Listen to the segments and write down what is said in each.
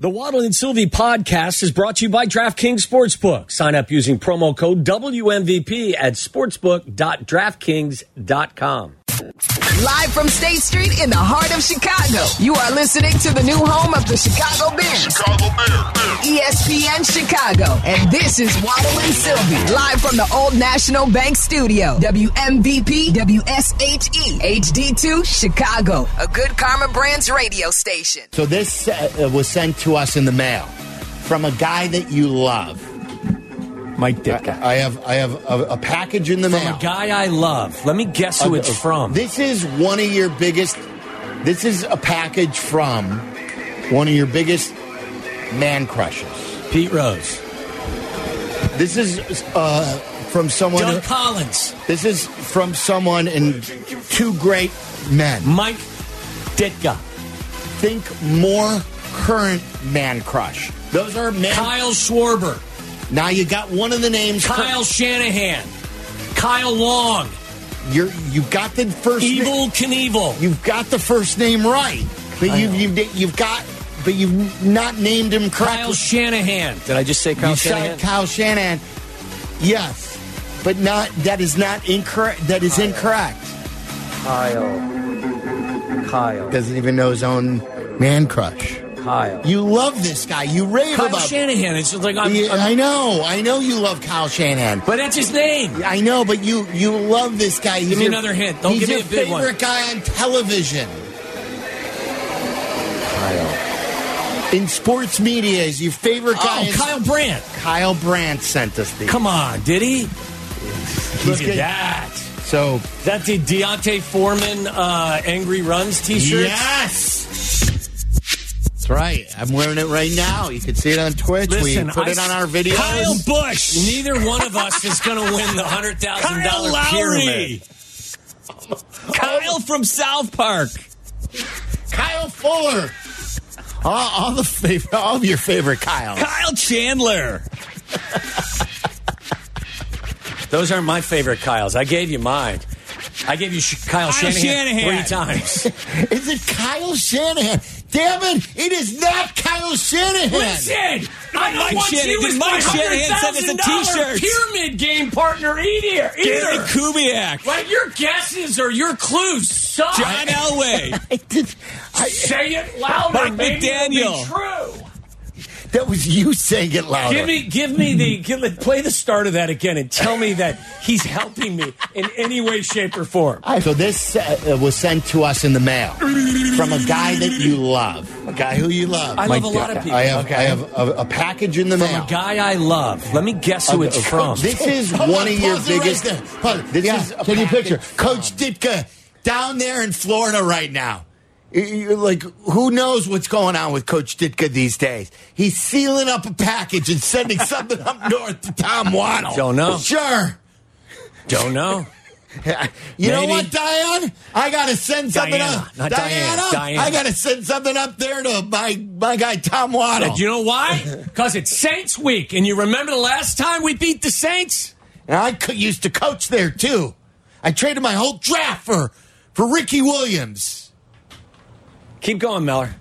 The Waddle and Silvy podcast is brought to you by DraftKings Sportsbook. Sign up using promo code WMVP at sportsbook.draftkings.com. Live from State Street in the heart of Chicago, you are listening to the new home of the Chicago Bears. Chicago Bears. ESPN Chicago. And this is Waddle and Silvy, live from the Old National Bank Studio. WMVP WSHE HD2 Chicago, a good Karma Brands radio station. So this uh, was sent to us in the mail from a guy that you love. Mike Ditka. I have I have a, a package in the From mail. a guy I love. Let me guess who Uh, it's from. This is one of your biggest. This is a package from one of your biggest man crushes. Pete Rose. This is uh, from someone. Doug Collins. This is from someone and two great men. Mike Ditka. Think more current man crush. Those are man. Kyle Schwarber. Now you got one of the names. Kyle Shanahan. Kyle Long. You're you got the first. na- Evel Knievel. You've got the first name right, but you've, you've you've got, but you've not named him Kyle. Shanahan. Did I just say Kyle you Shanahan? said Kyle Shanahan. Yes, but not that is not incorrect. That is incorrect. Kyle. Kyle. Doesn't even know his own man crush. Kyle. You love this guy. You rave Kyle about. Shanahan. It's just like I'm, Yeah, I'm- I know. I know you love Kyle Shanahan. but that's his name. I know, but you you love this guy. He's Give me your- another hint. Don't give me a big one. favorite guy on television. Kyle. In sports media, is your favorite guy. Oh, Kyle Brandt. Kyle Brandt sent us the. Come on, did he? Look at that. So Is that the D'Onta Foreman uh, Angry Runs T-shirt? yes, that's right. I'm wearing it right now. You can see it on Twitch. Listen, we put I it on our videos. Kyle Busch. Neither one of us is going to win the hundred thousand Kyle dollar Lowry. pyramid. Kyle from South Park. Kyle Fuller. All, all the favorite, all of your favorite Kyle. Kyle Chandler. Those aren't my favorite Kyles. I gave you mine. I gave you Sh- Kyle, Kyle Shanahan, Shanahan. three times. Is it Kyle Shanahan? Damn it! It is not Kyle Shanahan. Listen, I don't Mike want Shanahan- you did as Mike my Shanahan send us a $100,000 t-shirt? pyramid game partner either. Gary either. Kubiak. Like your guesses or your clues suck. John Elway. I did, I, Say it louder. Mike Maybe it'll be McDaniel. true. That was you saying it louder. Give me, give me the, give, play the start of that again and tell me that he's helping me in any way, shape, or form. So this uh, was sent to us in the mail from a guy that you love, a guy who you love. I love a lot of people. I have okay? I have a, a package in the from mail. a guy I love. Let me guess who it's from. This is Hold one on, of your pause it right biggest. there. This Yeah, is a can you picture package Coach Ditka down there in Florida right now? Like, who knows what's going on with Coach Ditka these days? He's sealing up a package and sending something up north to Tom Waddle. Don't know. Sure. Don't know. You know what, Diane? I got to send something Diana, up. not Diane, Diana. I got to send something up there to my, my guy, Tom Waddle. And you know why? Because it's Saints week, and you remember the last time we beat the Saints? And I used to coach there, too. I traded my whole draft for, for Ricky Williams. Keep going, Miller.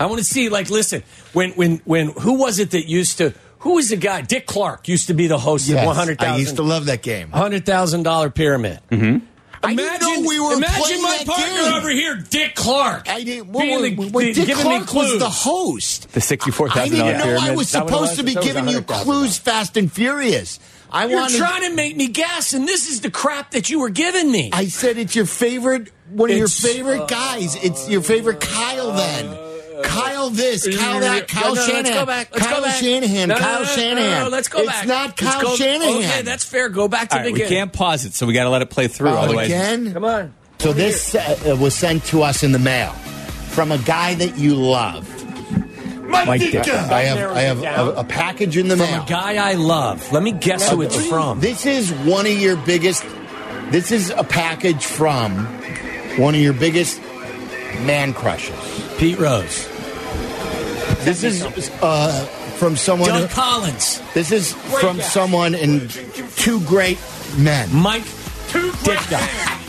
I want to see. Like, listen, when when when who was it that used to? Who was the guy? Dick Clark used to be the host of one hundred I used to love that game. hundred thousand dollar pyramid. Mm-hmm. I didn't know we were imagine playing my that partner game. over here, Dick Clark. I didn't. being Well, the- well, well, the- Dick giving me Clark was clues. the host. The sixty-four I didn't dollar know pyramid. I was That what it supposed was? to be was giving you clues fast and furious. I You're wanted. trying to make me guess, and this is the crap that you were giving me. I said it's your favorite, one of your It's, favorite uh, guys. It's your favorite Kyle. Then uh, Kyle this, Kyle that, Kyle No, no, Shanahan, Let's go back. Let's Kyle go back. Shanahan, No, no, Kyle no, no, Shanahan. No, no, let's go back. it's back. not Let's Kyle go- Shanahan. Okay, that's fair. Go back to All the right, we can't pause it, so we got to let it play through. Oh, Otherwise, again. Come on. So this uh, uh, was sent to us in the mail from a guy that you love. Mike Ditka. I have I have a, a package in the From mail. a guy I love. Let me guess who it's from. This is one of your biggest. This is a package from one of your biggest man crushes. Pete Rose. This is uh, from someone. Doug Collins. This is from guy. someone and two great men. Mike Ditka.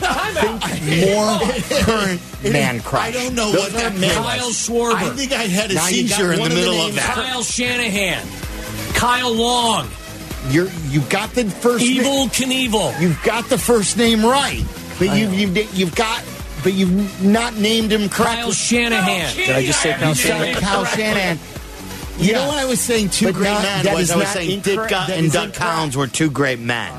Time out. more current man crush. I don't know Those what that are meant. Kyle Schwarber. I think I had a Now seizure in one the of the middle of that. Kyle Shanahan. Kyle Long. You're you got the first name. Evel Knievel. You've got the first name right, but you've, you've you've got but you've not named him correctly. Kyle Shanahan. Did I just say Kyle You Shanahan? Kyle Shanahan. You Yeah. know what I was saying? Two But great not- men that was is I was not saying incorrect. Ditka That and is Doug incorrect. Collins were two great men.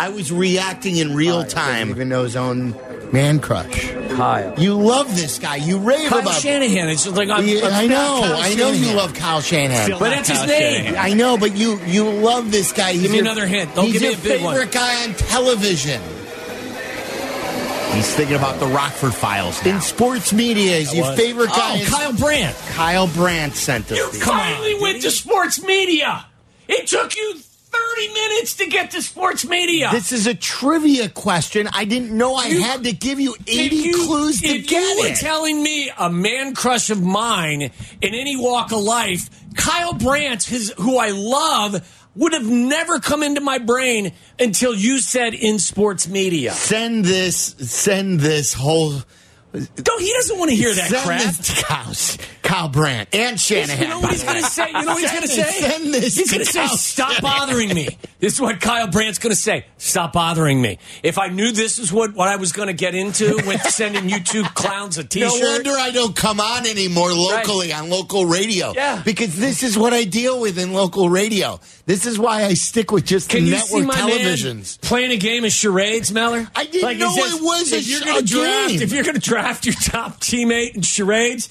I was reacting in real Doesn't time. even know his own man crush. Kyle. You love this guy. You rave Kyle about. Shanahan. It's like I'm, Yeah, I'm I know. Kyle I know you love Kyle Shanahan. But that's his name. Shanahan. I know, but you you love this guy. He's Give me your- another hint. Don't give me a big one. He's your favorite guy on television. He's thinking about the Rockford Files now. In sports media, is your favorite guy. Oh, is- Kyle Brandt. Kyle Brandt sent us. You these. finally went to sports media. It took you 30 minutes to get to sports media. This is a trivia question. I didn't know I You- had to give you 80 you- clues to if get you were it. telling me a man crush of mine in any walk of life, Kyle Brandt, his, who I love, would have never come into my brain until you said in sports media. send this. Send this whole. No, he doesn't want to hear that crap. This Kyle, Brandt and Shanahan. You know what he's going to say? You know what he's going to say? send this he's going to say, "Stop Shanahan." bothering me." This is what Kyle Brandt's going to say. Stop bothering me. If I knew this is what, what I was going to get into with sending you two clowns a No wonder I don't come on anymore locally on local radio. Yeah. Because this is what I deal with in local radio. This is why I stick with just Can the you network see my televisions. playing a game of charades, Meller? I didn't know is it was if a you're gonna a draft, game. If you're going to draft your top teammate in charades,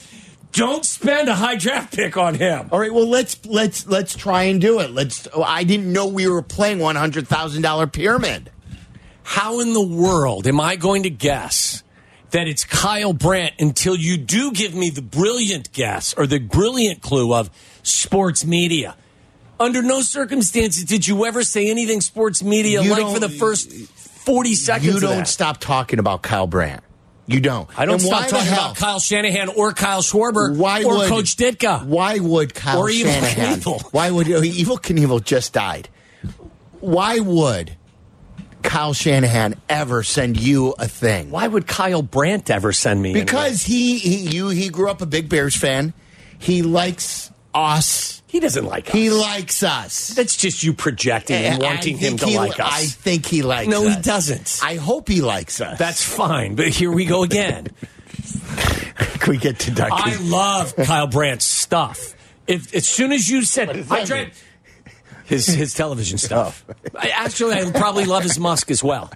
don't spend a high draft pick on him. All right, well let's let's let's try and do it. Let's. oh, I didn't know we were playing one hundred thousand dollar pyramid. How in the world am I going to guess that it's Kyle Brandt until you do give me the brilliant guess or the brilliant clue of sports media? Under no circumstances did you ever say anything sports media You like for the first 40 seconds. You don't stop talking about Kyle Brandt. You don't. I don't stop talking hell? about Kyle Shanahan or Kyle Schwarber Why or would Coach Ditka. Why would Kyle Or Evel Shanahan? Knievel. Why would Evel Knievel just died? Why would Kyle Shanahan ever send you a thing? Why would Kyle Brandt ever send me? Because he, he you he grew up a big Bears fan. He likes us. He doesn't like us. He likes us. That's just you projecting and wanting him to he- like us. I think he likes us. No, us. he doesn't. I hope he likes us. That's fine, but here we go again. Can we get to Doug? I love Kyle Brandt's stuff. If as soon as you said I tried mean? his his television stuff. I, actually, I probably love his Musk as well.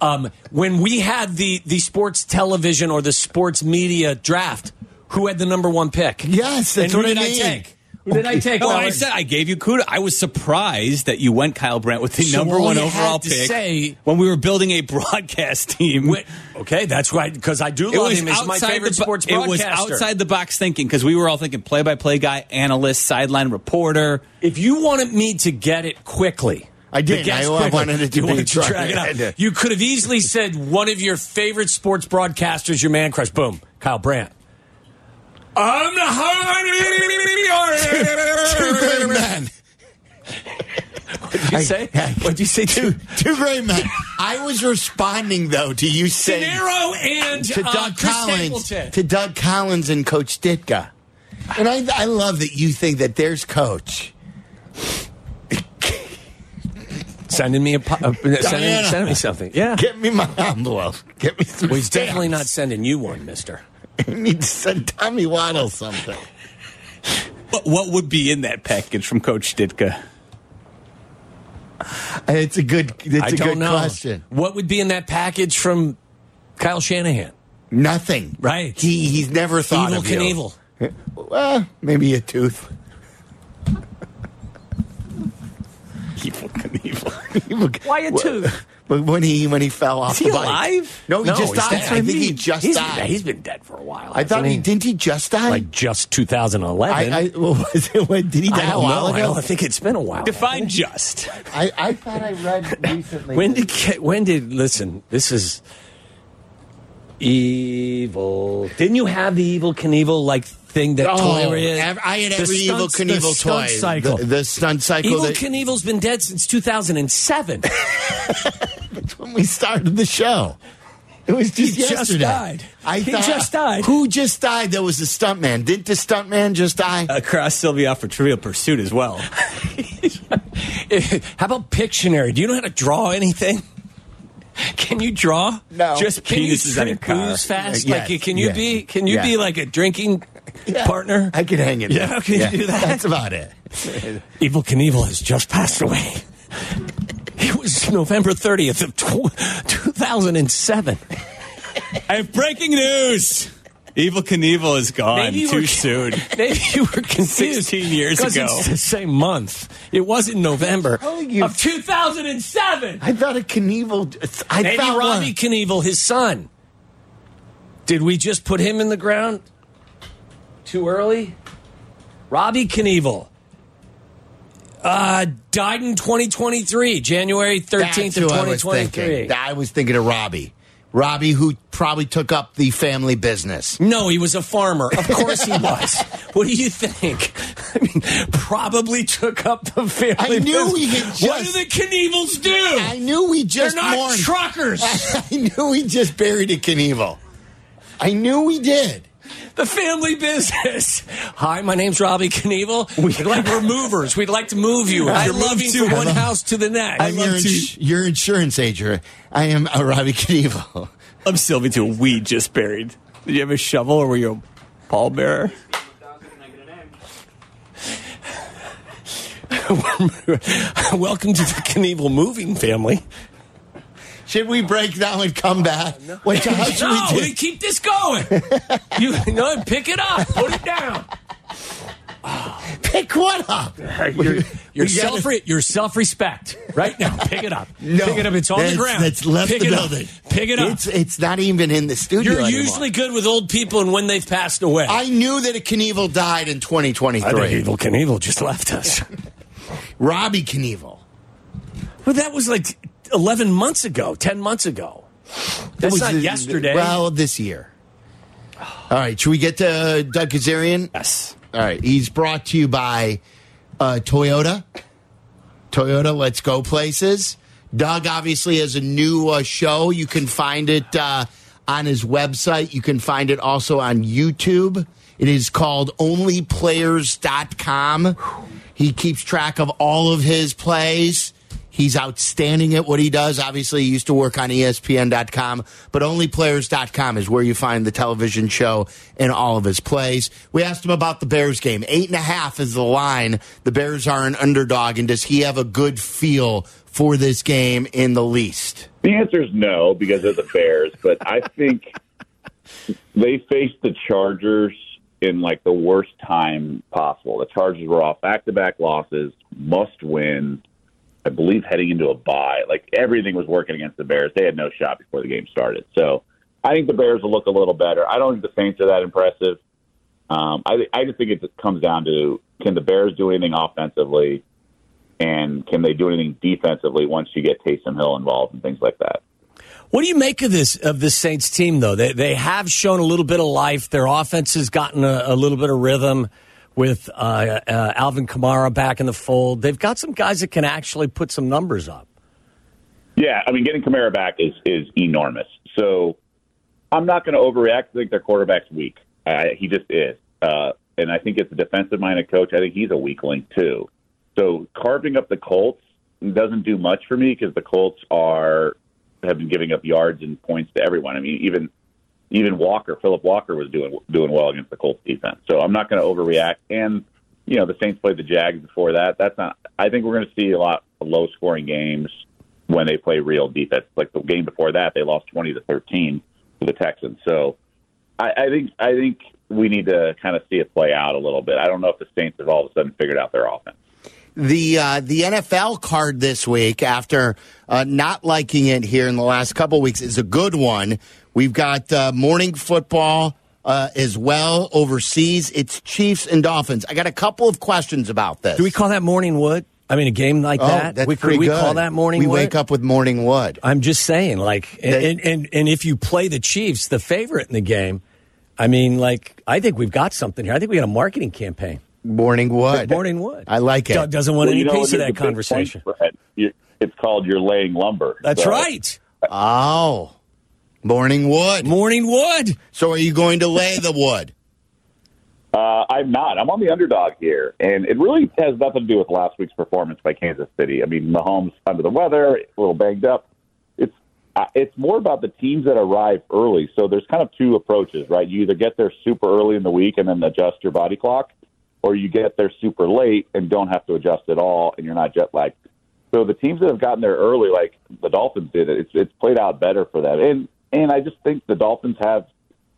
Um, when we had the the sports television or the sports media draft, who had the number one pick? Yes, that's and who did I I take? Who did I take? No, Howard? I said I gave you kudos. I was surprised that you went Kyle Brandt with the So number one overall to pick say- when we were building a broadcast team. Wait, okay, that's right because I do it love was him. He's my outside favorite the, bo- sports It was broadcaster. outside the box thinking because we were all thinking play-by-play guy, analyst, sideline reporter. If you wanted me to get it quickly, I did. I- I wanted it to you be wanted to drag it I out. did. You could have easily said one of your favorite sports broadcasters, your man crush. Boom, Kyle Brandt. I'm Two great the men. What'd you say? What'd you say? Two, Two. two great men. I was responding though to you saying Gennaro and to uh, Doug Chris Collins, Stapleton. to Doug Collins and Coach Ditka. And I, I love that you think that there's Coach. sending me a, po- uh, sending, Diana. sending me something. Yeah. Get me my envelope. Get me Well, he's definitely not sending you one, Mister. I need to send Tommy Waddle something. What, what would be in that package from Coach Ditka? Uh, it's a good. It's I a don't good know. question. What would be in that package from Kyle Shanahan? Nothing. Right. He he's never thought Evel of you. Knievel. Eh, well, maybe a tooth. Evel Knievel. Why a tooth? But when he when he fell off Is he the bike. alive? No, he just he's died. dead. I think he just He's- died. He's been dead for a while. I thought he didn't. He just die. like just 2011. I, I well, was it, when, did he die I a don't while know. I, ago? don't- I think it's been a while. Define just. I, I thought I read recently. When did Ke- when did listen? This is evil. Didn't you have the Evel Knievel like thing that Oh, toy is? ev- I had The every evil stunts- the Knievel stunt toy. Cycle. The, the stunt cycle. evil that, Knievel's been dead since 2007. That's when we started the show. It was just He just yesterday. died. I He thought, just died. Who just died? That was the stuntman. Didn't the stuntman just die? Uh, Across Sylvia for Trivial Pursuit as well. how about Pictionary? Do you know how to draw anything? Can you draw? No. Just Can you penises on your car. booze fast? Uh, yes, like, can you yes, be? Can you yeah. be like a drinking partner? I can hang it. Yeah, can you do that? That's about it. Evel Knievel has just passed away. It was November 30th of tw- 2007. I have breaking news. Evel Knievel is gone Maybe too were- soon. Maybe you were confused. 16 years ago. It's the same month. It was in November Oh, you- of 2007. I thought a Knievel. I Maybe thought Robbie one. Knievel, his son. Did we just put him in the ground too early? Robbie Knievel. Uh, died in 2023, January 13th That's of who I was 2023. thinking. I was thinking of Robbie. Robbie, who probably took up the family business. No, he was a farmer. Of course he was. what do you think? I mean, probably took up the family I knew business. he had What do the Knievels do? I knew we They're just not mourned. truckers. I knew we just buried a Knievel. I knew we did. the family business. Hi, my name's Robbie Knievel. We'd like we're movers. We'd like to move you. I You're love moving to. from one house to the next. I'm your, love to- ins- your insurance agent. I am a Robbie Knievel. I'm Sylvia to a weed just buried. Did you have a shovel or were you a pallbearer? Welcome to the Knievel moving family. Should we break now and come back? no, Wait, how should no, we we keep this going. you no, pick it up. Put it down. Pick what up? Your, We your gotta- self your self respect right now. Pick it up. No, pick it up. It's on the that's- ground. That's left Pick the it up. Pick it up. It's it's not even in the studio. You're anymore. usually good with old people and when they've passed away. I knew that a Knievel died in 2023. Evel Knievel just left us. Robbie Knievel. Well, that was like 11 months ago, 10 months ago. That's was not the- yesterday. Well, this year. All right, should we get to Doug Kezirian? Yes. All right, he's brought to you by uh, Toyota. Toyota, let's go places. Doug obviously has a new uh, show. You can find it uh, on his website. You can find it also on YouTube. It is called onlyplayers.com. He keeps track of all of his plays. He's outstanding at what he does. Obviously, he used to work on ESPN.com, but onlyplayers.com is where you find the television show and all of his plays. We asked him about the Bears game. Eight and a half is the line. The Bears are an underdog, and does he have a good feel for this game in the least? The answer is no because of the Bears, but I think they faced the Chargers in like the worst time possible. The Chargers were off back-to-back losses, must win. I believe heading into a bye, like everything was working against the Bears. They had no shot before the game started. So I think the Bears will look a little better. I don't think the Saints are that impressive. Um, I, I just think it just comes down to can the Bears do anything offensively, and can they do anything defensively once you get Taysom Hill involved and things like that. What do you make of this of this Saints team though? They they have shown a little bit of life. Their offense has gotten a, a little bit of rhythm with uh, uh, Alvin Kamara back in the fold. They've got some guys that can actually put some numbers up. Yeah, I mean, getting Kamara back is is enormous. So I'm not going to overreact. I think their quarterback's weak. I, he just is, uh, and I think it's a defensive-minded coach. I think he's a weakling too. So carving up the Colts doesn't do much for me because the Colts are have been giving up yards and points to everyone. I mean, even even Walker, Philip Walker, was doing doing well against the Colts defense. So I'm not going to overreact. And you know, the Saints played the Jags before that. That's not. I think we're going to see a lot of low scoring games when they play real defense. Like the game before that, they lost 20 to 13 to the Texans. So I, I think I think we need to kind of see it play out a little bit. I don't know if the Saints have all of a sudden figured out their offense. the uh, the NFL card this week after uh, not liking it here in the last couple weeks is a good one. We've got uh, morning football uh, as well overseas. It's Chiefs and Dolphins. I got a couple of questions about this. Do we call that morning wood? I mean, a game like Oh, that. that's we, pretty could we good. call that morning We wood? wake up with morning wood. I'm just saying, like, and, They- and, and and if you play the Chiefs, the favorite in the game, I mean, like, I think we've got something here. I think we got a marketing campaign. Morning wood. Morning wood. I like it. Doug doesn't want Well, any you know, piece of that big point conversation. It's called you're laying lumber. That's So- right. Oh, Morning wood. Morning Wood. So are you going to lay the wood? Uh, I'm not. I'm on the underdog here, and it really has nothing to do with last week's performance by Kansas City. I mean, Mahomes under the weather, a little banged up. It's uh, it's more about the teams that arrive early. So there's kind of two approaches, right? You either get there super early in the week and then adjust your body clock, or you get there super late and don't have to adjust at all, and you're not jet lagged. So the teams that have gotten there early, like the Dolphins did, it's it's played out better for them. And and I just think the Dolphins have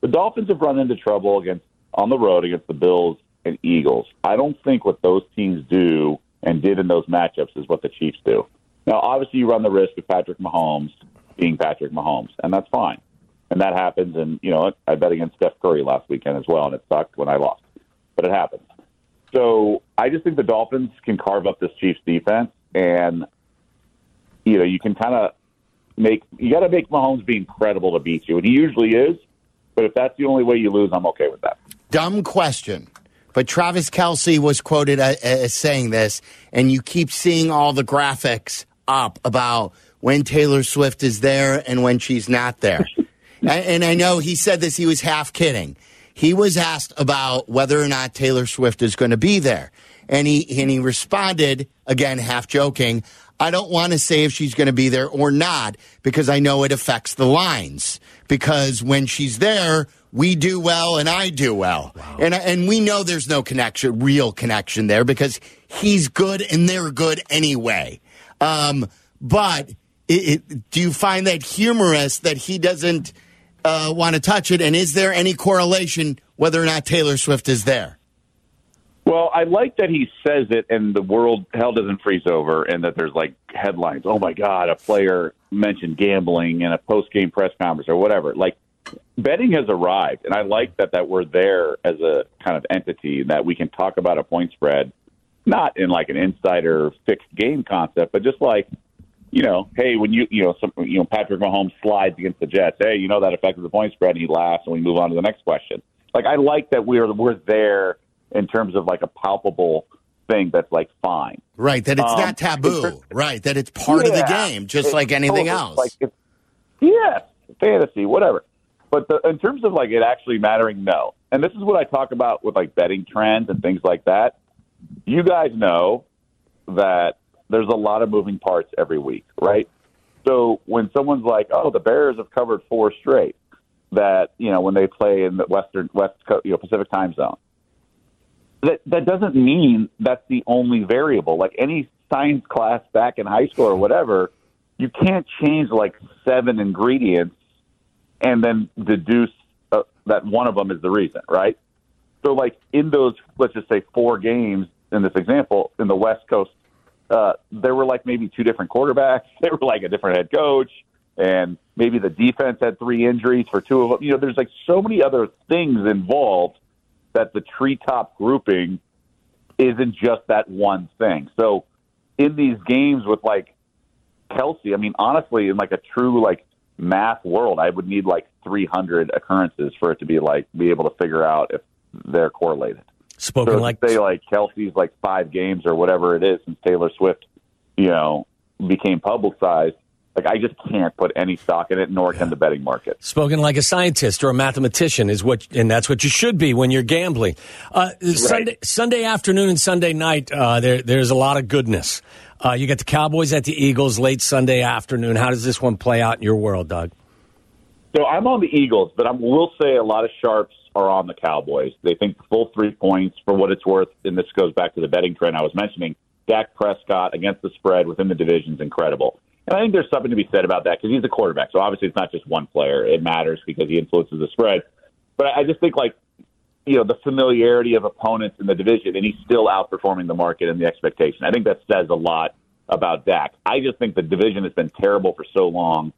the Dolphins have run into trouble against on the road against the Bills and Eagles. I don't think what those teams do and did in those matchups is what the Chiefs do. Now, obviously, you run the risk of Patrick Mahomes being Patrick Mahomes, and that's fine. And that happens. And you know, I bet against Steph Curry last weekend as well, and it sucked when I lost, but it happens. So I just think the Dolphins can carve up this Chiefs defense, and you know, you can kind of make you got to make Mahomes be incredible to beat you, and he usually is. But if that's the only way you lose, I'm okay with that. Dumb question. But Travis Kelce was quoted as, saying this, and you keep seeing all the graphics up about when Taylor Swift is there and when she's not there. and, and I know he said this, he was half kidding. He was asked about whether or not Taylor Swift is going to be there. And he, and he responded, again, half joking, I don't want to say if she's going to be there or not because I know it affects the lines. Because when she's there, we do well and I do well. And, and we know there's no connection, real connection there because he's good and they're good anyway. Um, but it, it, do you find that humorous that he doesn't uh, want to touch it? And is there any correlation whether or not Taylor Swift is there? Well, I like that he says it and the world hell doesn't freeze over and that there's like headlines. Oh my God, a player mentioned gambling in a post game press conference or whatever. Like betting has arrived, and I like that that we're there as a kind of entity that we can talk about a point spread, not in like an insider fixed game concept, but just like you know, hey, when you you know some you know Patrick Mahomes slides against the Jets, hey, you know that affected the point spread, and he laughs, and we move on to the next question. Like I like that we're we're there in terms of like a palpable thing that's like fine. Right, that it's Um, not taboo. Right, that it's part of the game, just like anything else. Like, it's, yes, fantasy, whatever. But the, in terms of like it actually mattering, no. And this is what I talk about with like betting trends and things like that. You guys know that there's a lot of moving parts every week, right? So when someone's like, "Oh, the Bears have covered four straight," that you know when they play in the Western West Co- you know Pacific time zone, that that doesn't mean that's the only variable. Like any science class back in high school or whatever, you can't change like seven ingredients and then deduce uh, that one of them is the reason, right? So, like in those, let's just say four games in this example, in the West Coast, uh, there were like maybe two different quarterbacks. They were like a different head coach, and maybe the defense had three injuries for two of them. You know, there's like so many other things involved that the treetop grouping isn't just that one thing. So, in these games with like Kelce, I mean, honestly, in like a true like math world, I would need like 300 occurrences for it to be like be able to figure out if they're correlated. Spoken So like say like Kelce's like five games or whatever it is since Taylor Swift, you know, became publicized. Like I just can't put any stock in it, nor can the betting market. spoken like a scientist or a mathematician is what, and that's what you should be when you're gambling. Uh, Sunday, Sunday afternoon and Sunday night, uh, there, there's a lot of goodness. Uh, you got the Cowboys at the Eagles late Sunday afternoon. How does this one play out in your world, Doug? So I'm on the Eagles, but I will say a lot of sharps are on the Cowboys. They think full three points for what it's worth, and this goes back to the betting trend I was mentioning. Dak Prescott against the spread within the division is incredible. And I think there's something to be said about that because he's a quarterback. So obviously it's not just one player. It matters because he influences the spread. But I just think like, you know, the familiarity of opponents in the division, and he's still outperforming the market and the expectation. I think that says a lot about Dak. I just think the division has been terrible for so long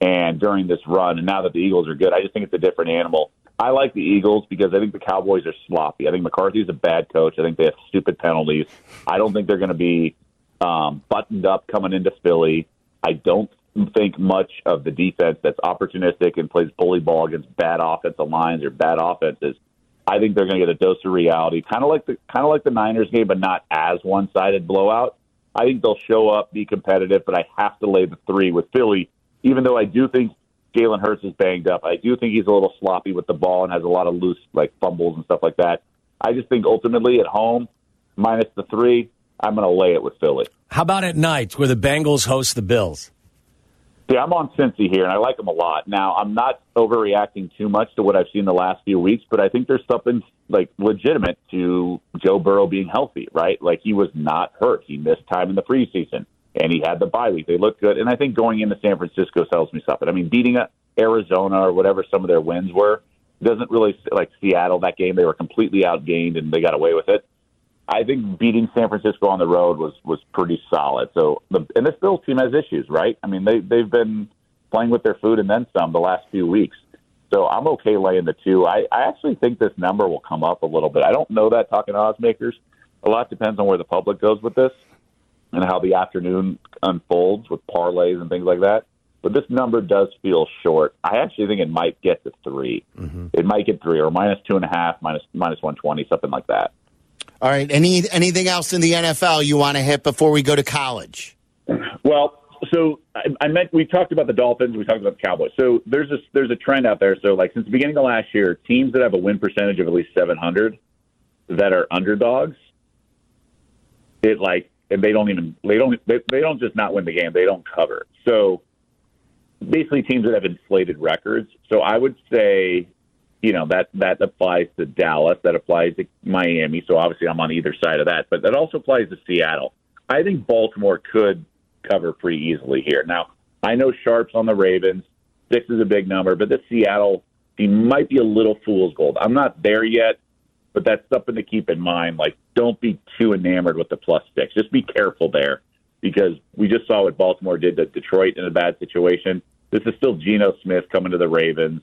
and during this run. And now that the Eagles are good, I just think it's a different animal. I like the Eagles because I think the Cowboys are sloppy. I think McCarthy's a bad coach. I think they have stupid penalties. I don't think they're going to be um, buttoned up coming into Philly. I don't think much of the defense that's opportunistic and plays bully ball against bad offensive lines or bad offenses. I think they're going to get a dose of reality, kind of like the kind of like the Niners game, but not as one sided blowout. I think they'll show up, be competitive, but I have to lay the three with Philly even though I do think Jalen Hurts is banged up. I do think he's a little sloppy with the ball and has a lot of loose like fumbles and stuff like that. I just think ultimately at home, minus the three, I'm going to lay it with Philly. How about at night where the Bengals host the Bills? Yeah, I'm on Cincy here, and I like them a lot. Now, I'm not overreacting too much to what I've seen the last few weeks, but I think there's something like legitimate to Joe Burrow being healthy, right? Like he was not hurt. He missed time in the preseason, and he had the bye week. They looked good, and I think going into San Francisco tells me something. I mean, beating uh, Arizona or whatever some of their wins were doesn't really like Seattle. That game they were completely outgained and they got away with it. I think beating San Francisco on the road was was pretty solid. So the and this Bills team has issues, right? I mean they they've been playing with their food and then some the last few weeks. So I'm okay laying the two. I, I actually think this number will come up a little bit. I don't know that talking to odds makers. A lot depends on where the public goes with this and how the afternoon unfolds with parlays and things like that. But this number does feel short. I actually think it might get to 3 mm-hmm. It might get three or minus two and a half, minus minus one twenty, something like that. All right. Any anything else in the NFL you want to hit before we go to college? Well, so I, I meant we talked about the Dolphins, we talked about the Cowboys. So there's a there's a trend out there. So like since the beginning of last year, teams that have a win percentage of at least 700 that are underdogs, it like and they don't even they don't they, they don't just not win the game, they don't cover. So basically teams that have inflated records. So I would say you know that that applies to Dallas, that applies to Miami. So obviously, I'm on either side of that, but that also applies to Seattle. I think Baltimore could cover pretty easily here. Now, I know sharps on the Ravens. Six is a big number, but the Seattle team might be a little fool's gold. I'm not there yet, but that's something to keep in mind. Like, don't be too enamored with the plus six. Just be careful there because we just saw what Baltimore did to Detroit in a bad situation. This is still Geno Smith coming to the Ravens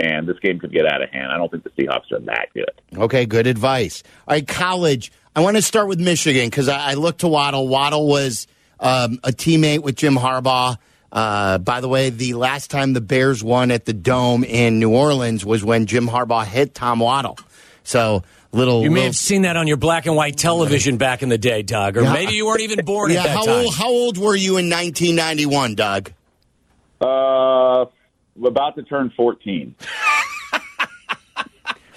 and this game could get out of hand. I don't think the Seahawks are that good. Okay, good advice. All right, college. I want to start with Michigan because I, I looked to Waddle. Waddle was um, a teammate with Jim Harbaugh. Uh, by the way, the last time the Bears won at the Dome in New Orleans was when Jim Harbaugh hit Tom Waddle. So little. You may little, have seen that on your black and white television back in the day, Doug, or yeah. maybe you weren't even born yeah, at that how time. Old, how old were you in 1991, Doug? Uh, about to turn 14.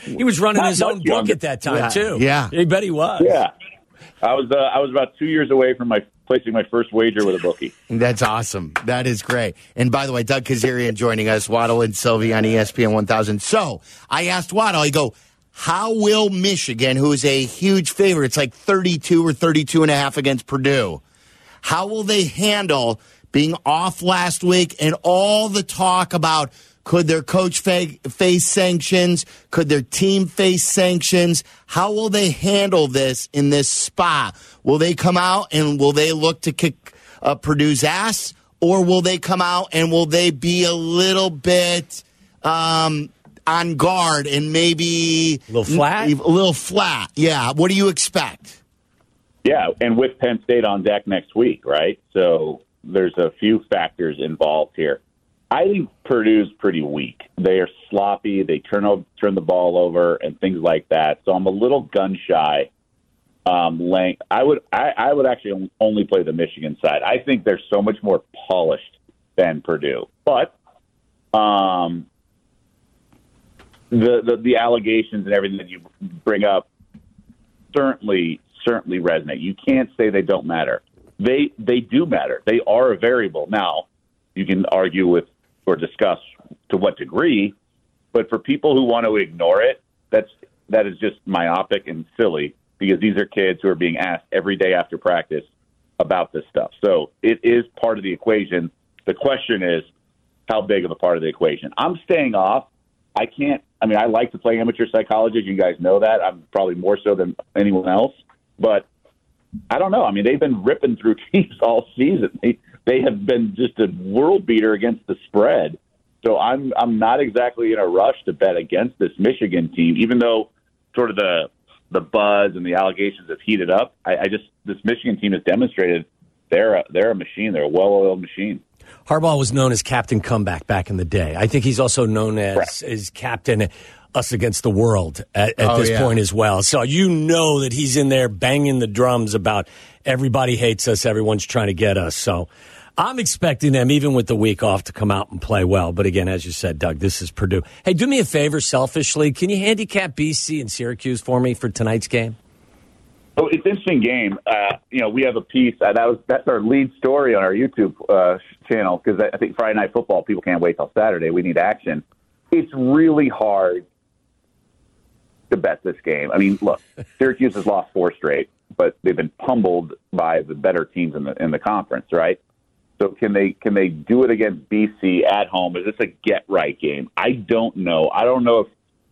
he was running Not his own book at that time yeah. too. Yeah, I bet he was. Yeah, I was. Uh, I was about two years away from my placing my first wager with a bookie. That's awesome. That is great. And by the way, Doug Kezirian joining us, Waddle and Silvy on ESPN 1000. So I asked Waddle, I go, how will Michigan, who is a huge favorite, it's like 32 or 32 and a half against Purdue, how will they handle being off last week and all the talk about could their coach face sanctions? Could their team face sanctions? How will they handle this in this spot? Will they come out and will they look to kick uh, Purdue's ass? Or will they come out and will they be a little bit um, on guard and maybe a little flat? A little flat, yeah. What do you expect? Yeah, and with Penn State on deck next week, right? So there's a few factors involved here. I think Purdue's pretty weak. They are sloppy. They turn over, turn the ball over, and things like that. So I'm a little gun shy. Um, laying, I would I, I would actually only play the Michigan side. I think they're so much more polished than Purdue, but um, the, the the allegations and everything that you bring up certainly certainly resonate. You can't say they don't matter they they do matter. They are a variable. Now, you can argue with or discuss to what degree, but for people who want to ignore it, that's that is just myopic and silly because these are kids who are being asked every day after practice about this stuff. So it is part of the equation. The question is how big of a part of the equation. I'm staying off. I can't. I mean, I like to play amateur psychology. You guys know that. I'm probably more so than anyone else. But I don't know. I mean, they've been ripping through teams all season. They they have been just a world beater against the spread. So I'm I'm not exactly in a rush to bet against this Michigan team, even though sort of the the buzz and the allegations have heated up. I, I just this Michigan team has demonstrated they're a, they're a machine. They're a well-oiled machine. Harbaugh was known as Captain Comeback back in the day. I think he's also known as right. as Captain us against the world at, at oh, this yeah. point as well. So you know that he's in there banging the drums about everybody hates us, everyone's trying to get us. So I'm expecting them, even with the week off, to come out and play well. But again, as you said, Doug, this is Purdue. Hey, do me a favor, selfishly. Can you handicap BC and Syracuse for me for tonight's game? Oh, it's an interesting game. Uh, you know, we have a piece uh, that was that's our lead story on our YouTube uh, channel because I think Friday night football people can't wait till Saturday. We need action. It's really hard to bet this game. I mean, look, Syracuse has lost four straight, but they've been pummeled by the better teams in the in the conference, right? So can they can they do it against BC at home? Is this a get right game? I don't know. I don't know if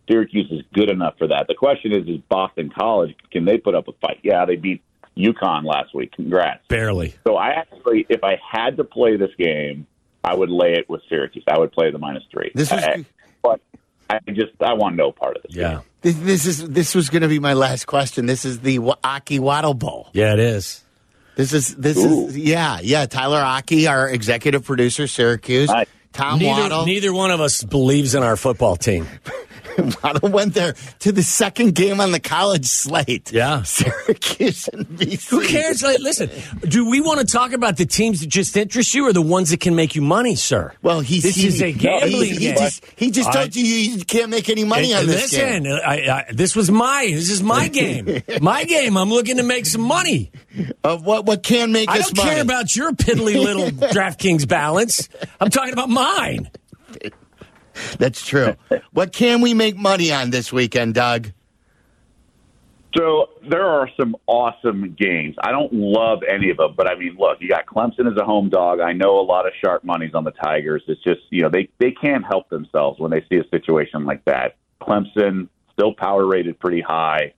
Syracuse is good enough for that. The question is, is Boston College can they put up a fight? Yeah, they beat UConn last week. Congrats. Barely. So I actually, if I had to play this game, I would lay it with Syracuse. I would play the minus three. This was- I, uh, but I just I want no part of this. Yeah. game. This, this is this was going to be my last question. This is the Wa- Aki Waddle Bowl. Yeah, it is. This is this Ooh. is yeah yeah. Tyler Aki, our executive producer, Syracuse. Nice. Tom Neither, Waddle. neither one of us believes in our football team. Waddle went there to the second game on the college slate. Yeah. Syracuse and BC. Who cares? Like, listen, do we want to talk about the teams that just interest you or the ones that can make you money, sir? Well, he's this he, is a he- gambling he, game. just he just All told you you can't make any money Hey, on this listen, game. I, I, this was my this is my game, my game. I'm looking to make some money. Of what what can make I us don't money? care about your piddly little DraftKings balance. I'm talking about mine. That's true. what can we make money on this weekend, Doug? So there are some awesome games. I don't love any of them, but I mean, look, you got Clemson as a home dog. I know a lot of sharp money's on the Tigers. It's just you know they they can't help themselves when they see a situation like that. Clemson still power rated pretty high,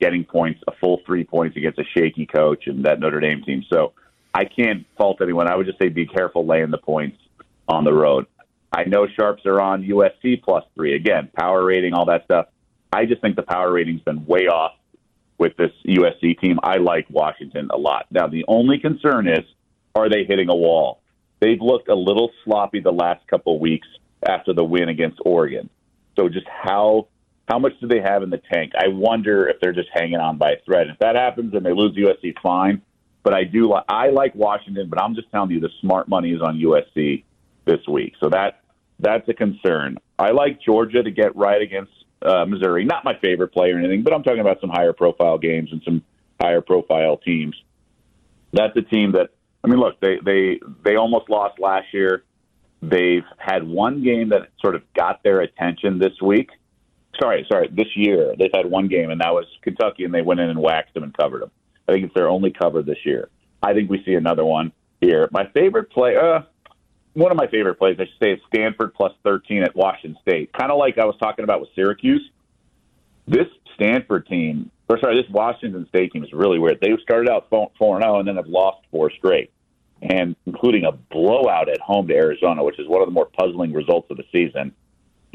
getting points, a full three points against a shaky coach and that Notre Dame team. So I can't fault anyone. I would just say be careful laying the points on the road. I know sharps are on USC plus three again, power rating, all that stuff. I just think the power rating's been way off with this USC team. I like Washington a lot. Now, the only concern is, are they hitting a wall? They've looked a little sloppy the last couple weeks after the win against Oregon. So, just how how much do they have in the tank? I wonder if they're just hanging on by a thread. If that happens and they lose USC, fine. But I do li- I like Washington, but I'm just telling you the smart money is on USC this week. So that that's a concern. I like Georgia to get right against uh, Missouri. Not my favorite play or anything, but I'm talking about some higher profile games and some higher profile teams. That's a team that I mean, look, they they they almost lost last year. They've had one game that sort of got their attention this week. Sorry, sorry, this year they've had one game, and that was Kentucky, and they went in and waxed them and covered them. I think it's their only cover this year. I think we see another one here. My favorite play, uh, one of my favorite plays, I should say, is Stanford plus 13 at Washington State. Kind of like I was talking about with Syracuse. This Stanford team, or sorry, this Washington State team is really weird. They started out 4 0 and then have lost four straight, and including a blowout at home to Arizona, which is one of the more puzzling results of the season.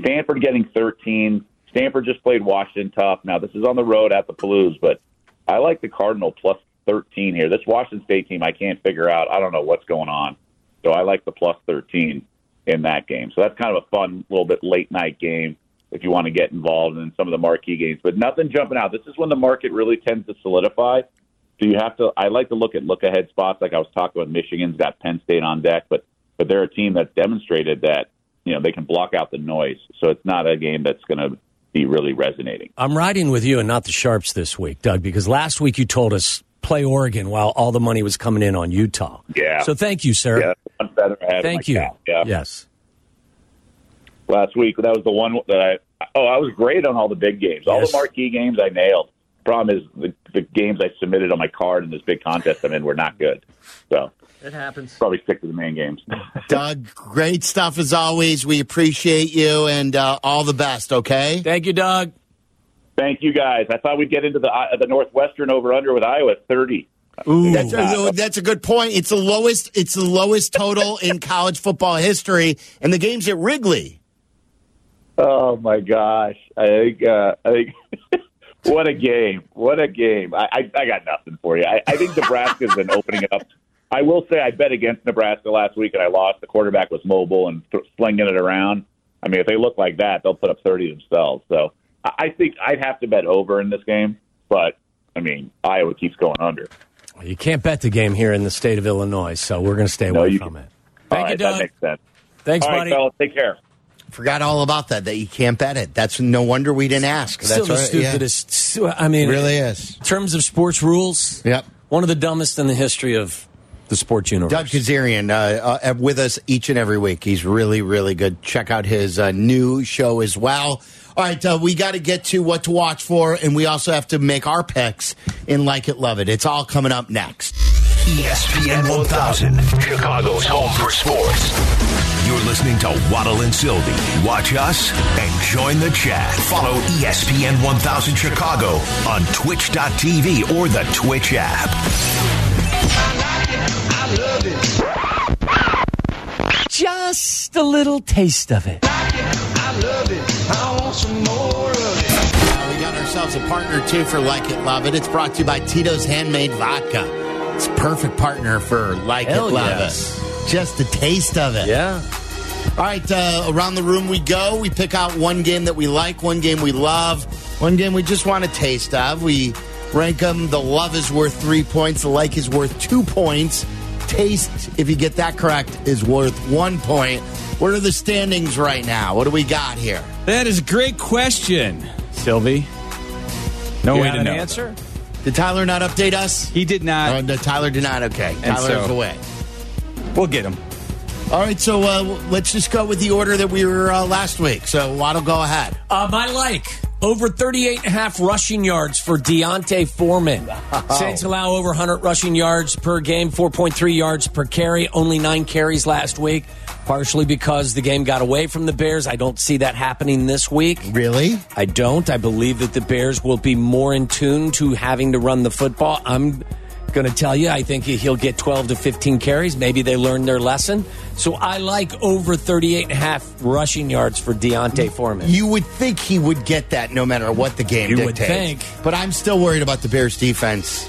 Stanford getting 13. Stanford just played Washington tough. Now, this is on the road at the Palouse, but I like the Cardinal plus 13 here. This Washington State team, I can't figure out. I don't know what's going on. So I like the plus 13 in that game. So that's kind of a fun, little bit late night game if you want to get involved in some of the marquee games. But nothing jumping out. This is when the market really tends to solidify. So you have to. I like to look at look ahead spots, like I was talking about. Michigan's got Penn State on deck, but but they're a team that's demonstrated that you know they can block out the noise. So it's not a game that's going to be really resonating. I'm riding with you and not the Sharps this week, Doug, because last week you told us play Oregon while all the money was coming in on Utah. Yeah. So thank you, sir. Yeah, one better I Thank my you. cap. Yeah. Yes. last week. That was the one that I. Oh, I was great on all the big games. All the marquee games I nailed. Problem is, the, the games I submitted on my card in this big contest I'm in were not good. So It happens. probably stick to the main games. Doug, great stuff as always. We appreciate you and uh, all the best. Okay. Thank you, Doug. Thank you guys. I thought we'd get into the uh, the Northwestern over under with Iowa thirty. Ooh. That's a, that's a good point. It's the lowest. It's the lowest total in college football history, and the game's at Wrigley. Oh my gosh! I think uh, I think what a game! What a game! I, I, I got nothing for you. I, I think Nebraska's been opening it up. I will say I bet against Nebraska last week and I lost. The quarterback was mobile and th- slinging it around. I mean, if they look like that, they'll put up thirty themselves. So I I think I'd have to bet over in this game. But I mean, Iowa keeps going under. You can't bet the game here in the state of Illinois, so we're going to stay No, away you from can- it. All Thank right, you, that makes sense. Thanks, All right, buddy. fellas, take care. Forgot all about that. That you can't bet it. That's no wonder we didn't ask. That's Still the right, yeah. I mean, It really is. in terms of sports rules, Yep. one of the dumbest in the history of the sports universe. Doug Kezirian uh, uh, with us each and every week. He's really, really good. Check out his uh, new show as well. All right, uh, we got to get to what to watch for, and we also have to make our picks in Like It, Love It. It's all coming up next. ESPN 1000, Chicago's home for sports. You're listening to Waddle and Silvy. Watch us and join the chat. Follow ESPN 1000 Chicago on twitch.tv or the Twitch app. Just a little taste of it. Uh, we got ourselves a partner, too, for Like It, Love It. It's brought to you by Tito's Handmade Vodka. It's a perfect partner for Like Hell It, Love yes. It. Just a taste of it. Yeah. All right, uh, around the room we go. We pick out one game that we like, one game we love, one game we just want a taste of. We rank them. The love is worth three points, the like is worth two points. Taste, if you get that correct, is worth one point. What are the standings right now? What do we got here? That is a great question, Silvy. No You way to an know. answer? Did Tyler not update us? He did not. Oh, no, Tyler did not. Okay, And Tyler's so- away. We'll get him. All right, so uh, let's just go with the order that we were uh, last week. So Waddle, go ahead. Um, I like over 38 and a half rushing yards for D'Onta Foreman. Saints allow over 100 rushing yards per game, 4.3 yards per carry, only nine carries last week, partially because the game got away from the Bears. I don't see that happening this week. Really? I don't. I believe that the Bears will be more in tune to having to run the football. I'm going to tell you, I think he'll get 12 to 15 carries. Maybe they learned their lesson. So I like over 38 and a half rushing yards for D'Onta Foreman. You would think he would get that no matter what the game You would dictates. think. But I'm still worried about the Bears defense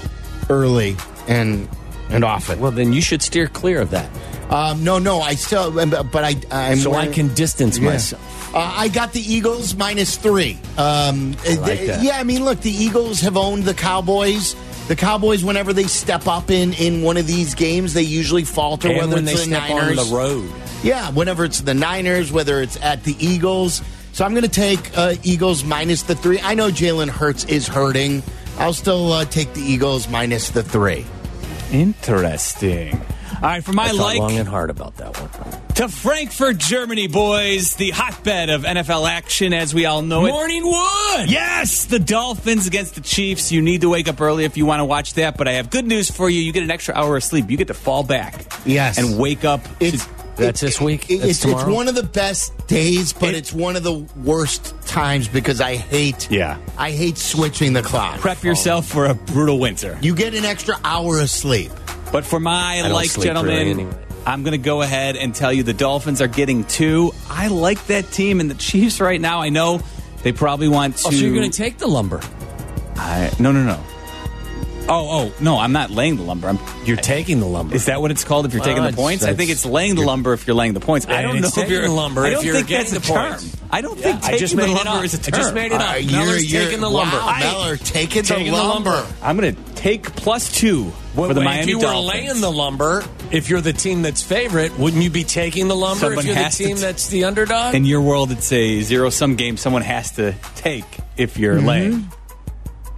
early and and often. Well, then you should steer clear of that. Um, no, no, I still, but I, I'm so I can distance Yeah. myself. Uh, I got the Eagles minus three. Um, like that. Yeah, I mean, look, the Eagles have owned the Cowboys. The Cowboys, whenever they step up in in one of these games, they usually falter. And whether when they the step Niners, on the road. Yeah, whenever it's the Niners, whether it's at the Eagles. So I'm going to take uh, Eagles minus the three. I know Jalen Hurts is hurting. I'll still uh, take the Eagles minus the three. Interesting. All right, for my I thought like long and hard about that one. to Frankfurt, Germany, boys, the hotbed of NFL action as we all know it. Morning Wood! Yes, the Dolphins against the Chiefs. You need to wake up early if you want to watch that, but I have good news for you. You get an extra hour of sleep. You get to fall back. Yes. And wake up. It's That's this week? it- That's it's, it's one of the best days, but It- it's one of the worst times because I hate. Yeah. I hate switching the clock. prep yourself for a brutal winter. You get an extra hour of sleep. But for my don't like, gentlemen, anyway. I'm going to go ahead and tell you the Dolphins are getting two. I like that team and the Chiefs right now. I know they probably want to. Oh, so you're going to take the lumber. I, no, no, no. Oh, oh, no, I'm not laying the lumber. I'm, You're taking the lumber. is that what it's called if you're Well, taking the points? I think it's laying the lumber if you're laying the points. I don't know if you're the lumber I if don't you're think that's the a term. points. I don't Yeah, think I taking just the made it lumber is a I term. I just made it up. Uh, Miller's taking the lumber. Wow, Hey, Meller taking, taking the the lumber. lumber. I'm going to take plus two for the Well, Miami if you Dolphins. were laying the lumber, if you're the team that's favorite, wouldn't you be taking the lumber Someone if you're the team t- that's the underdog? In your world, it's a zero sum game. Someone has to take if you're Mm-hmm. laying.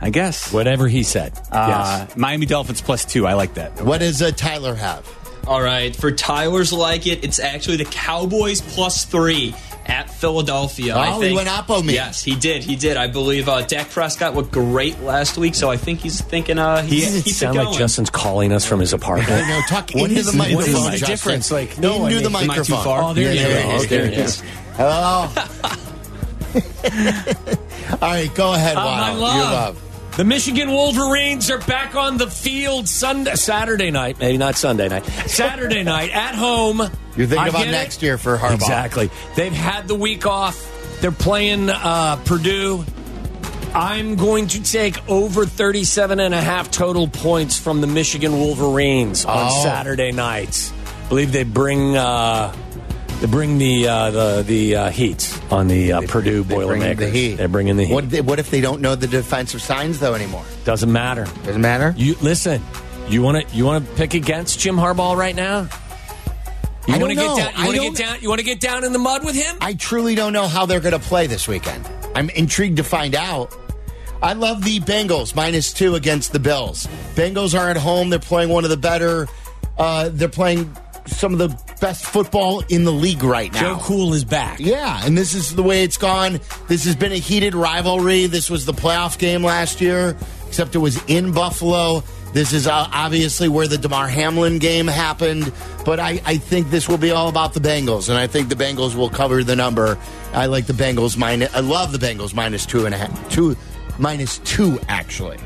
I guess. Whatever he said. Uh, yes. Miami Dolphins plus two. I like that. What does uh, Tyler have? All right, for Tyler's like it, it's actually the Cowboys plus three at Philadelphia. I Oh, he think, went oppo me. Yes, he did. He did. I believe uh, Dak Prescott looked great last week, so I think he's thinking uh, he, Doesn't it keeps sound it like. Justin's calling us from his apartment? I know, tuck What into is- the what is microphone. the difference? Like, no, into the mean- Am I too microphone. far? Oh, there Yeah, you there go. it is, There there it it is. Oh. All right, go ahead, Uh, my Wild. love. Your love. The Michigan Wolverines are back on the field Sunday, Saturday night, maybe not Sunday night, Saturday night at home. You're thinking I about get it. next year for Harbaugh. Exactly. They've had the week off. They're playing uh, Purdue. I'm going to take over 37 and a half total points from the Michigan Wolverines on Oh. Saturday nights. believe they bring uh, they bring the uh, the the uh, heat on the uh, Purdue They bring Boilermakers. the heat. They're bringing the heat. What, what if they don't know the defensive signs though anymore? Doesn't matter. Doesn't matter. You listen. You want to you want to pick against Jim Harbaugh right now? You want to get down? You want to get down? You want to get down in the mud with him? I truly don't know how they're going to play this weekend. I'm intrigued to find out. I love the Bengals minus two against the Bills. Bengals are at home. They're playing one of the better. Uh, they're playing some of the best football in the league right now. Joe Cool is back. Yeah, and this is the way it's gone. This has been a heated rivalry. This was the playoff game last year, except it was in Buffalo. This is uh, obviously where the Damar Hamlin game happened, but I, I think this will be all about the Bengals, and I think the Bengals will cover the number. I like the Bengals minus. I love the Bengals minus two and a half. Two minus two actually.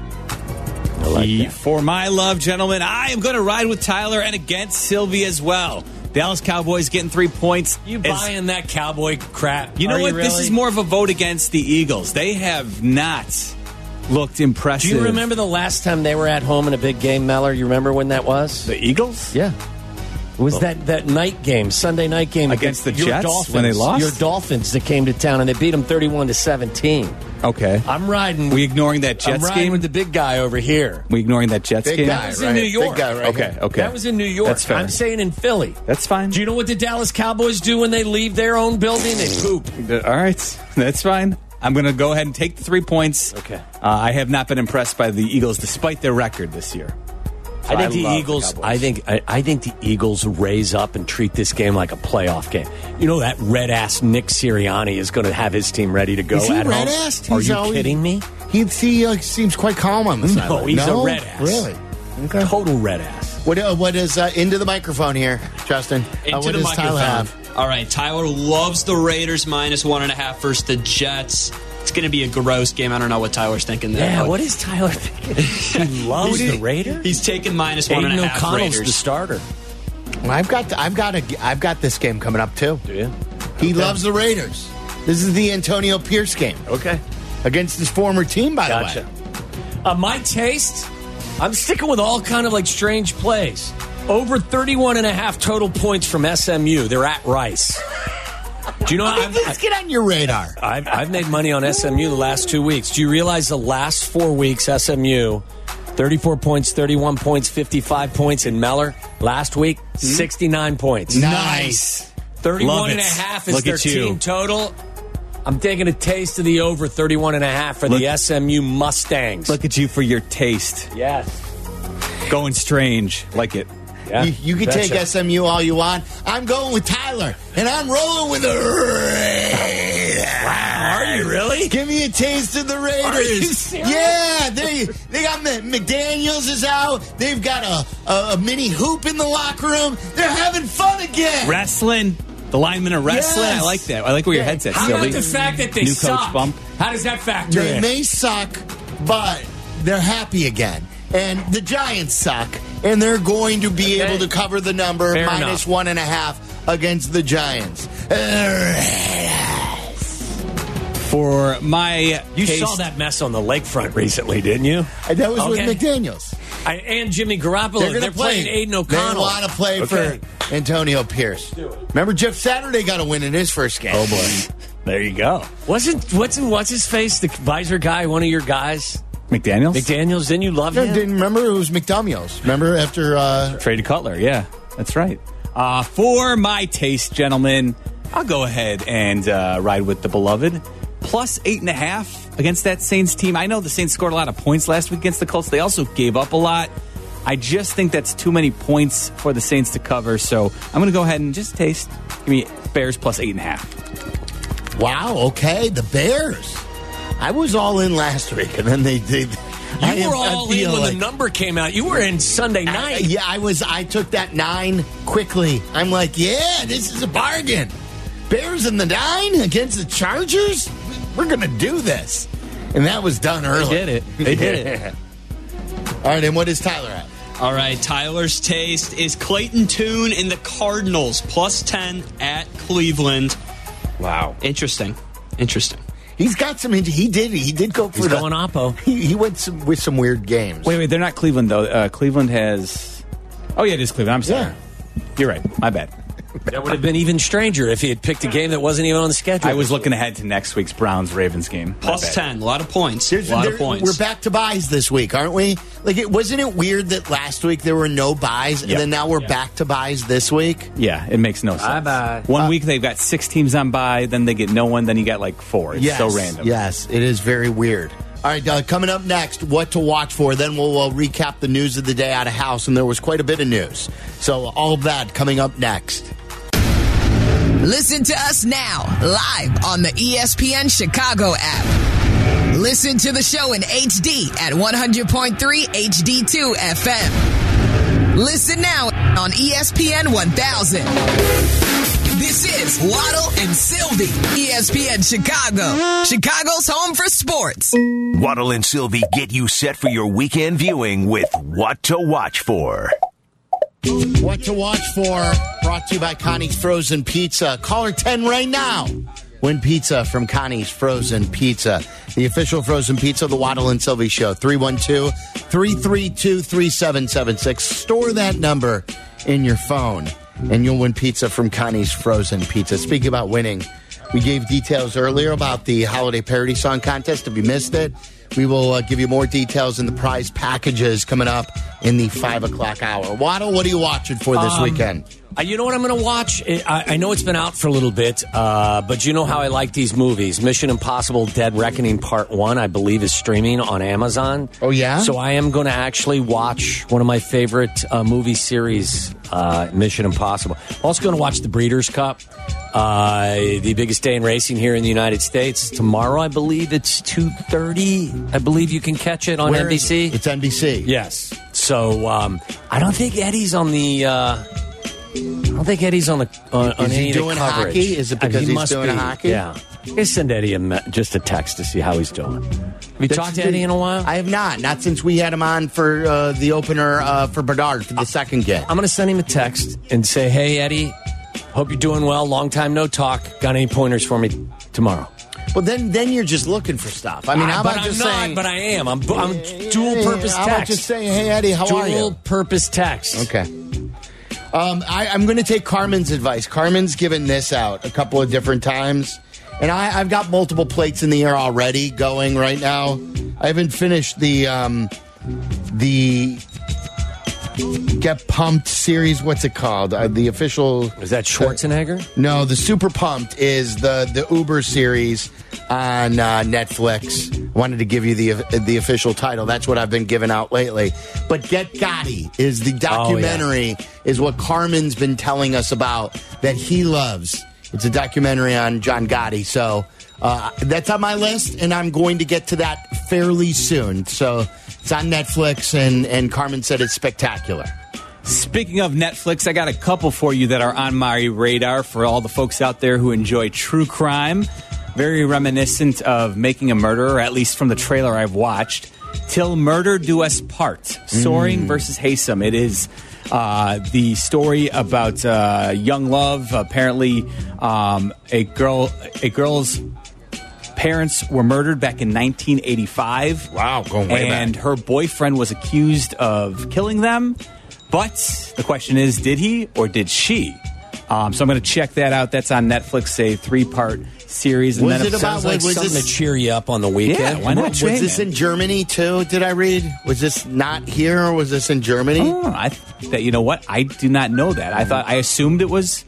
Ye- For my love, gentlemen, I am going to ride with Tyler and against Silvy as well. Dallas Cowboys getting three points. You As- buying that cowboy crap? You know Are what? This really? is more of a vote against the Eagles. They have not looked impressive. Do you remember the last time they were at home in a big game, Meller? You remember when that was? the Eagles? Yeah. It was oh. that, that night game, Sunday night game Against the Jets Dolphins, when they lost? Your Dolphins that came to town and they beat them thirty-one to seventeen. Okay. I'm riding. we ignoring that I'm Jets riding game? with the big guy over here. we ignoring that Jets Big game? guy, That was in right? New Big York. guy right Okay, here. okay. That was in New York. That's fair. I'm saying in Philly. That's fine. Do you know what the Dallas Cowboys do when they leave their own building? They poop. All right, that's fine. I'm going to go ahead and take the three points. Okay. Uh, I have not been impressed by the Eagles despite their record this year. So I think the Eagles. Cowboys. I think. I, I think the Eagles raise up and treat this game like a playoff game. You know that red ass Nick Sirianni is going to have his team ready to go Is he red-assed? Are He's you always- kidding me? He, he uh, seems quite calm on the No, sideline. he's a red ass. Really? Okay. Total red ass. What, uh, what is uh, into the microphone here, Justin? Uh, Into what the does Tyler microphone. have? All right, Tyler loves the Raiders minus one and a half versus the Jets. It's going to be a gross game. I don't know what Tyler's thinking there. Yeah. What is Tyler thinking? he loves the Raiders. He's taking minus one Aidan and a half O'Connell's the starter. I've got I've got a I've got this game coming up too. Do you? He loves the Raiders. This is the Antonio Pierce game Okay. against his former team, by Gotcha. the way. Uh, my taste, I'm sticking with all kind of like strange plays. Over 31 and a half total points from SMU. They're at Rice. Do you know How did this get on your radar? I've, I've made money on SMU the last two weeks. Do you realize the last four weeks SMU, 34 points, 31 points, 55 points in Meller. Last week, hmm? 69 points. Nice. 31 Love and a half is Look their at you. team total. I'm taking a taste of the over 31 and a half for the Look- SMU Mustangs. Look at you for your taste. yes. Going strange. Like it. Yeah, You, you can betcha. take SMU all you want. I'm going with Tyler, and I'm rolling with the Raiders. Are you really? Give me a taste of the Raiders. Are you serious? Yeah, they they got Mc- McDaniels is out. They've got a, a, a mini hoop in the locker room. They're having fun again. Wrestling. The linemen are wrestling. Yes. I like that. I like where your head's at, How about the fact that they New suck? coach bump. How does that factor They in? may suck, but they're happy again. And the Giants suck, and they're going to be Okay. able to cover the number Fair minus enough. one and a half against the Giants. Uh, for my you taste, saw that mess on the lakefront recently, didn't you? And that was Okay. with McDaniels. I, and Jimmy Garoppolo. They're They're, going to play. playing Aidan O'Connell. They want to play Okay. for Antonio Pierce. Remember, Jeff Saturday got a win in his first game. Oh boy, there you go. Wasn't what's what's his face? The visor guy, one of your guys, McDaniels McDaniel's. Didn't you love No, him? didn't remember it was McDaniels. Remember after uh, traded Cutler. Yeah, that's right. Uh, for my taste, gentlemen, I'll go ahead and uh, ride with the beloved plus eight and a half against that Saints team. I know the Saints scored a lot of points last week against the Colts. They also gave up a lot. I just think that's too many points for the Saints to cover. So I'm going to go ahead and just taste. Give me Bears plus eight and a half. wow, okay, the Bears. I was all in last week, and then they did. You were all in when the number came out. You were in Sunday night. yeah, I was. I took that nine quickly. I'm like, yeah, this is a bargain. Bears in the nine against the Chargers. We're gonna do this, and that was done early. They did it. They did it. All right, and what is Tyler at? All right, Tyler's taste is Clayton Tune in the Cardinals plus 10 at Cleveland. Wow. Interesting. Interesting. He's got some. He did. He did go for He's the. going oppo. He, he went some, with some weird games. Wait, wait, they're not Cleveland though. Uh, Cleveland has. Oh yeah, it is Cleveland. I'm sorry. Yeah. You're right. My bad. That would have been even stranger if he had picked a game that wasn't even on the schedule. I was looking ahead to next week's Browns Ravens game. Not Plus bad. 10. A lot of points. There's- a lot there- of points. We're back to buys this week, aren't we? Like, it wasn't it weird that last week there were no buys, and then now we're back to buys this week? Yeah, it makes no sense. Bye-bye. One Uh, week they've got six teams on buy, then they get no one, then you got like four. It's yes, so random. Yes, it is very weird. All right, uh, coming up next, what to watch for. Then we'll uh, recap the news of the day out of house, and there was quite a bit of news. So all of that coming up next. Listen to us now, live on the ESPN Chicago app. Listen to the show in HD at 100.3 HD2 FM. Listen now on ESPN 1000. This is Waddle and Silvy, ESPN Chicago, Chicago's home for sports. Waddle and Silvy get you set for your weekend viewing with What to Watch For. What to watch for? Brought to you by Connie's Frozen Pizza. Caller 10 right now. Win pizza from Connie's Frozen Pizza. The official frozen pizza of the Waddle and Silvy Show. 312 332 3776. Store that number in your phone, and you'll win pizza from Connie's Frozen Pizza. Speaking about winning, we gave details earlier about the holiday parody song contest. If you missed it, we will uh, give you more details in the prize packages coming up in the five o'clock hour. Waddle, what are you watching for this Um, weekend? Uh, you know what I'm going to watch? I, I know it's been out for a little bit, uh, but you know how I like these movies. Mission Impossible Dead Reckoning Part 1, I believe, is streaming on Amazon. Oh, yeah? So I am going to actually watch one of my favorite uh, movie series, uh, Mission Impossible. I'm also going to watch the Breeders' Cup, uh, the biggest day in racing here in the United States. Tomorrow, I believe it's 2.30. I believe you can catch it on Where NBC. it? It's NBC. Yes. So um, I don't think Eddie's on the. I don't think Eddie's on the on, on Is he any of the doing coverage. hockey? Is it because he he's must doing be. hockey? Yeah. I send Eddie a me- just a text to see how he's doing. Have you talked to Eddie in a while? I have not. Not since we had him on for uh, the opener uh, for Bedard for the second game. I'm going to send him a text and say, "Hey Eddie, hope you're doing well. Long time no talk. Got any pointers for me tomorrow?" Well, then then you're just looking for stuff. I mean, how but about I'm just not, saying? but I am. I'm, I'm dual purpose How text. about just saying, "Hey Eddie, how are you? dual you?" purpose text. Okay. Um, I, I'm going to take Carmen's advice. Carmen's given this out a couple of different times, and I, I've got multiple plates in the air already going right now. I haven't finished the um, the Get Pumped series. What's it called? Uh, the official. Is that Schwarzenegger? No, the Super Pumped is the the Uber series on uh, Netflix. Wanted to give you the the official title. That's what I've been giving out lately. But Get Gotti is the documentary. Is what Carmen's been telling us about that he loves. It's a documentary on John Gotti. So uh, that's on my list, and I'm going to get to that fairly soon. So it's on Netflix, and and Carmen said it's spectacular. Speaking of Netflix, I got a couple for you that are on my radar for all the folks out there who enjoy true crime. Very reminiscent of Making a Murderer, at least from the trailer I've watched. Till Murder Do Us Part, Soering versus Haysom. It is uh, the story about uh, young love. Apparently, um, a girl, a girl's parents were murdered back in 1985. Wow, going way and back. her boyfriend was accused of killing them. But the question is, did he or did she? Um, so I'm going to check that out. That's on Netflix, a three part series. And Was then it if- about Sounds like was something this- to cheer you up on the weekend. Yeah, why not? Was Train this it. in Germany too? Did I read? Was this not here or was this in Germany? Oh, I that you know what? I do not know that. I thought I assumed it was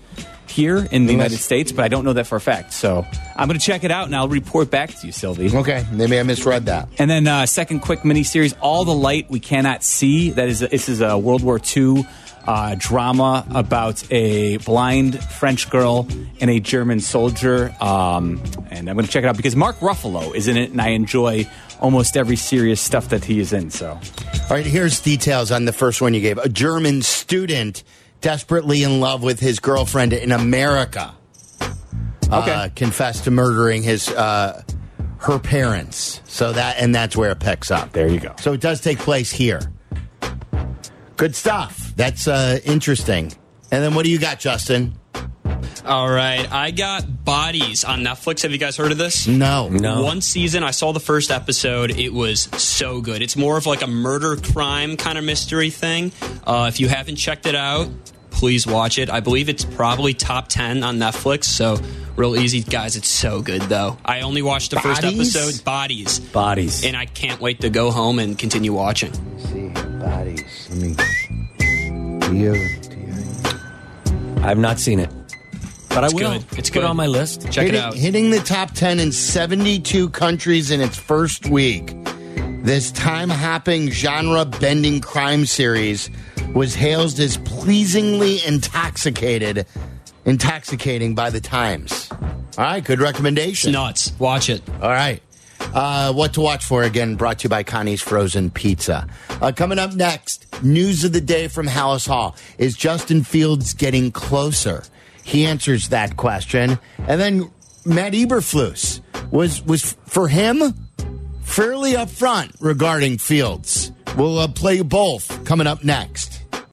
here in the United States, but I don't know that for a fact. So I'm going to check it out and I'll report back to you, Silvy. Okay, maybe I misread that. And then uh, second quick miniseries, All the Light We Cannot See. That is this is a World War II uh, drama about a blind French girl and a German soldier. Um, and I'm going to check it out because Mark Ruffalo is in it, and I enjoy almost every serious stuff that he is in. So All right, here's details on the first one you gave. A German student desperately in love with his girlfriend in America. Uh, confessed to murdering his uh, her parents. So that and that's where it picks up. There you go. So it does take place here. Good stuff. That's uh, interesting. And then what do you got, Justin? All right, I got Bodies on Netflix. Have you guys heard of this? No. No. One season, I saw the first episode. It was so good. It's more of like a murder crime kind of mystery thing. Uh, if you haven't checked it out, please watch it. I believe it's probably top 10 on Netflix, so real easy. Guys, it's so good, though. I only watched the first episode, Bodies, Bodies. and I can't wait to go home and continue watching. see bodies. Let me. I've not seen it, but I will. good. It's good. on my list. Check hitting, it out. Hitting the top 10 in 72 countries in its first week. This time hopping, genre bending crime series was hailed as pleasingly intoxicated, intoxicating by the Times. All right, good recommendation. Nuts. Watch it. All right. Uh, what to watch for again, brought to you by Connie's Frozen Pizza. Uh, coming up next, news of the day from Halas Hall. Is Justin Fields getting closer? He answers that question. And then Matt Eberflus was, was for him fairly upfront regarding Fields. We'll uh, play both coming up next.